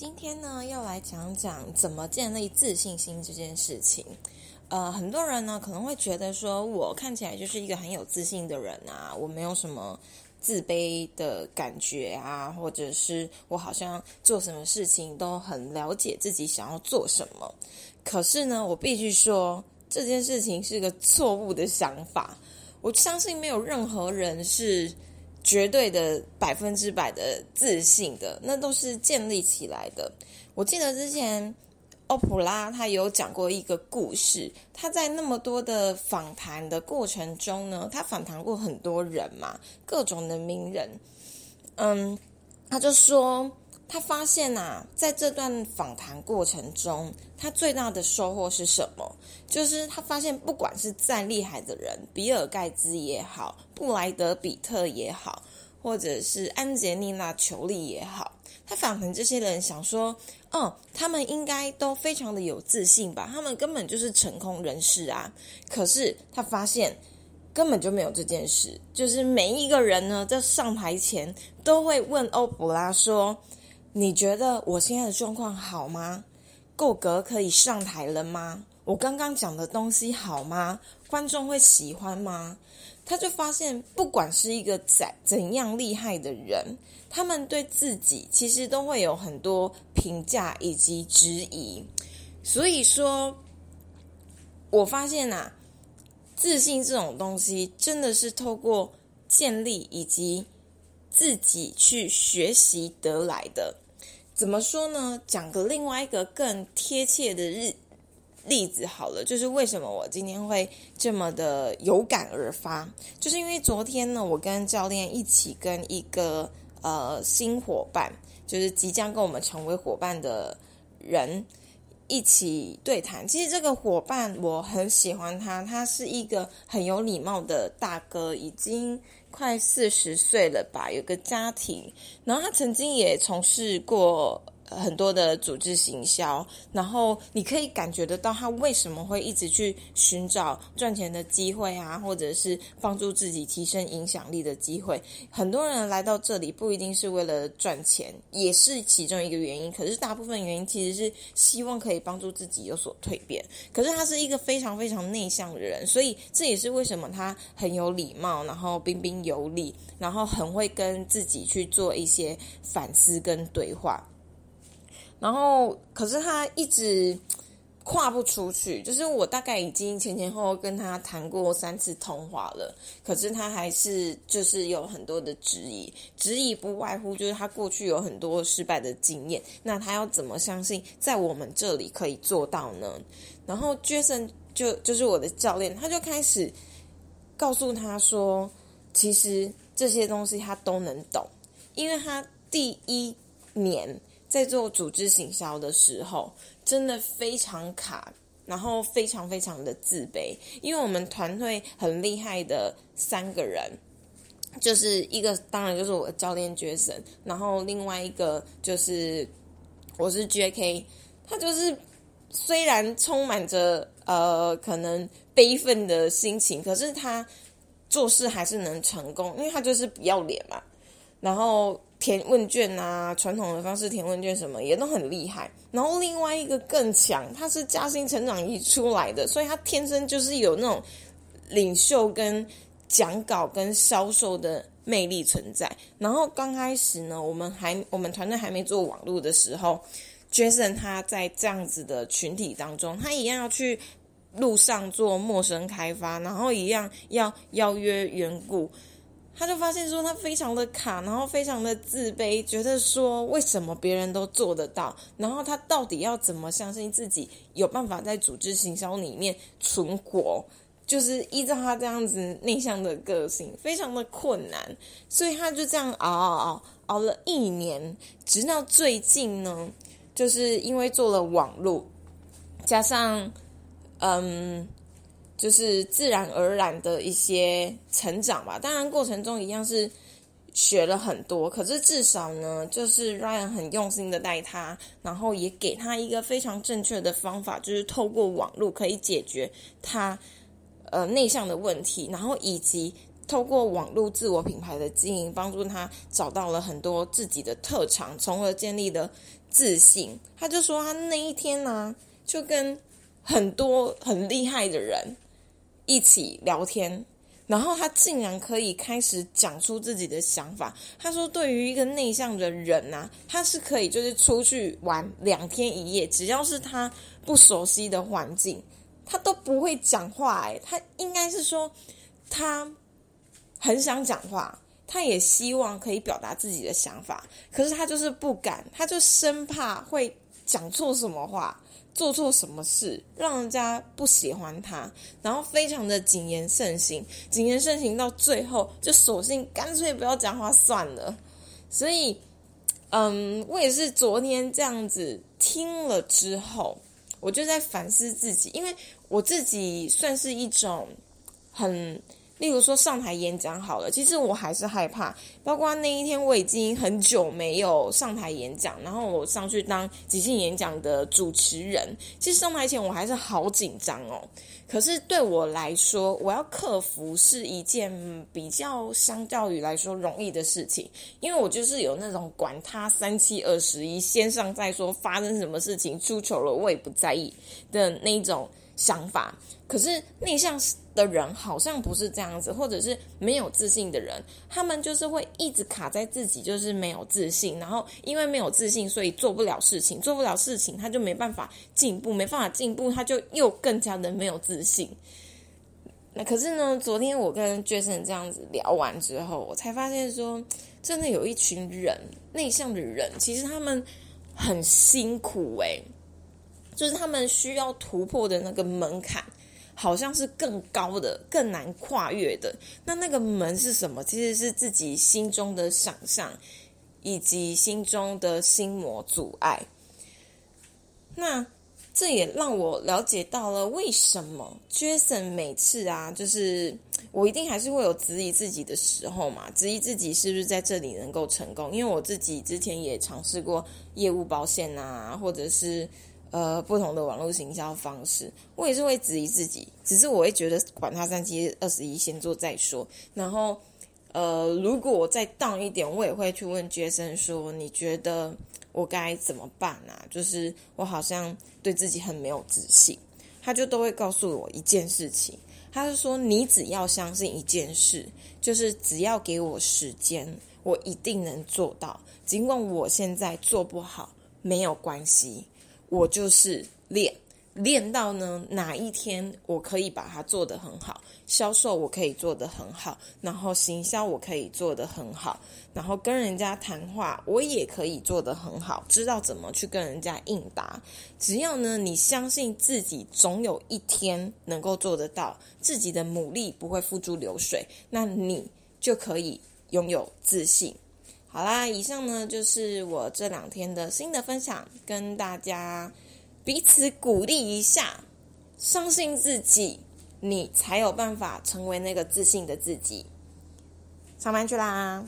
今天呢，要来讲讲怎么建立自信心这件事情。呃，很多人呢可能会觉得说，我看起来就是一个很有自信的人啊，我没有什么自卑的感觉啊，或者是我好像做什么事情都很了解自己想要做什么。可是呢，我必须说，这件事情是个错误的想法。我相信没有任何人是。绝对的百分之百的自信的，那都是建立起来的。我记得之前奥普拉他有讲过一个故事，他在那么多的访谈的过程中呢，他访谈过很多人嘛，各种的名人。嗯，他就说他发现呐，在这段访谈过程中，他最大的收获是什么？就是他发现，不管是再厉害的人，比尔盖茨也好。布莱德比特也好，或者是安杰丽娜裘丽也好，他访谈这些人，想说，哦，他们应该都非常的有自信吧？他们根本就是成功人士啊！可是他发现根本就没有这件事，就是每一个人呢，在上台前都会问欧普拉说：“你觉得我现在的状况好吗？够格可以上台了吗？我刚刚讲的东西好吗？观众会喜欢吗？”他就发现，不管是一个怎怎样厉害的人，他们对自己其实都会有很多评价以及质疑。所以说，我发现呐，自信这种东西真的是透过建立以及自己去学习得来的。怎么说呢？讲个另外一个更贴切的日。例子好了，就是为什么我今天会这么的有感而发，就是因为昨天呢，我跟教练一起跟一个呃新伙伴，就是即将跟我们成为伙伴的人一起对谈。其实这个伙伴我很喜欢他，他是一个很有礼貌的大哥，已经快四十岁了吧，有个家庭，然后他曾经也从事过。很多的组织行销，然后你可以感觉得到他为什么会一直去寻找赚钱的机会啊，或者是帮助自己提升影响力的机会。很多人来到这里不一定是为了赚钱，也是其中一个原因。可是大部分原因其实是希望可以帮助自己有所蜕变。可是他是一个非常非常内向的人，所以这也是为什么他很有礼貌，然后彬彬有礼，然后很会跟自己去做一些反思跟对话。然后，可是他一直跨不出去。就是我大概已经前前后后跟他谈过三次通话了，可是他还是就是有很多的质疑。质疑不外乎就是他过去有很多失败的经验，那他要怎么相信在我们这里可以做到呢？然后 Jason 就就是我的教练，他就开始告诉他说，其实这些东西他都能懂，因为他第一年。在做组织行销的时候，真的非常卡，然后非常非常的自卑，因为我们团队很厉害的三个人，就是一个当然就是我的教练 Jason，然后另外一个就是我是 J.K，他就是虽然充满着呃可能悲愤的心情，可是他做事还是能成功，因为他就是不要脸嘛，然后。填问卷啊，传统的方式填问卷什么也都很厉害。然后另外一个更强，他是嘉兴成长一出来的，所以他天生就是有那种领袖跟讲稿跟销售的魅力存在。然后刚开始呢，我们还我们团队还没做网络的时候，Jason 他在这样子的群体当中，他一样要去路上做陌生开发，然后一样要邀约缘故。他就发现说他非常的卡，然后非常的自卑，觉得说为什么别人都做得到，然后他到底要怎么相信自己有办法在组织行销里面存活？就是依照他这样子内向的个性，非常的困难，所以他就这样熬熬熬熬了一年，直到最近呢，就是因为做了网络，加上嗯。就是自然而然的一些成长吧，当然过程中一样是学了很多，可是至少呢，就是 Ryan 很用心的带他，然后也给他一个非常正确的方法，就是透过网络可以解决他呃内向的问题，然后以及透过网络自我品牌的经营，帮助他找到了很多自己的特长，从而建立了自信。他就说，他那一天呢，就跟很多很厉害的人一起聊天。然后他竟然可以开始讲出自己的想法。他说：“对于一个内向的人呐，他是可以就是出去玩两天一夜，只要是他不熟悉的环境，他都不会讲话。哎，他应该是说他很想讲话，他也希望可以表达自己的想法，可是他就是不敢，他就生怕会讲错什么话。”做错什么事让人家不喜欢他，然后非常的谨言慎行，谨言慎行到最后就索性干脆不要讲话算了。所以，嗯，我也是昨天这样子听了之后，我就在反思自己，因为我自己算是一种很。例如说上台演讲好了，其实我还是害怕。包括那一天我已经很久没有上台演讲，然后我上去当即兴演讲的主持人，其实上台前我还是好紧张哦。可是对我来说，我要克服是一件比较相较于来说容易的事情，因为我就是有那种管他三七二十一，先上再说，发生什么事情出糗了我也不在意的那种想法。可是内向的人好像不是这样子，或者是没有自信的人，他们就是会一直卡在自己，就是没有自信，然后因为没有自信，所以做不了事情，做不了事情，他就没办法进步，没办法进步，他就又更加的没有自信。那可是呢，昨天我跟 Jason 这样子聊完之后，我才发现说，真的有一群人，内向的人，其实他们很辛苦诶，就是他们需要突破的那个门槛。好像是更高的、更难跨越的。那那个门是什么？其实是自己心中的想象，以及心中的心魔阻碍。那这也让我了解到了为什么 Jason 每次啊，就是我一定还是会有质疑自己的时候嘛，质疑自己是不是在这里能够成功？因为我自己之前也尝试过业务保险啊，或者是。呃，不同的网络行销方式，我也是会质疑自己，只是我会觉得管他三七二十一，先做再说。然后，呃，如果我再荡一点，我也会去问杰森说：“你觉得我该怎么办啊？”就是我好像对自己很没有自信，他就都会告诉我一件事情，他是说：“你只要相信一件事，就是只要给我时间，我一定能做到。尽管我现在做不好，没有关系。”我就是练，练到呢哪一天我可以把它做得很好，销售我可以做得很好，然后行销我可以做得很好，然后跟人家谈话我也可以做得很好，知道怎么去跟人家应答。只要呢你相信自己，总有一天能够做得到，自己的努力不会付诸流水，那你就可以拥有自信。好啦，以上呢就是我这两天的新的分享，跟大家彼此鼓励一下，相信自己，你才有办法成为那个自信的自己。上班去啦！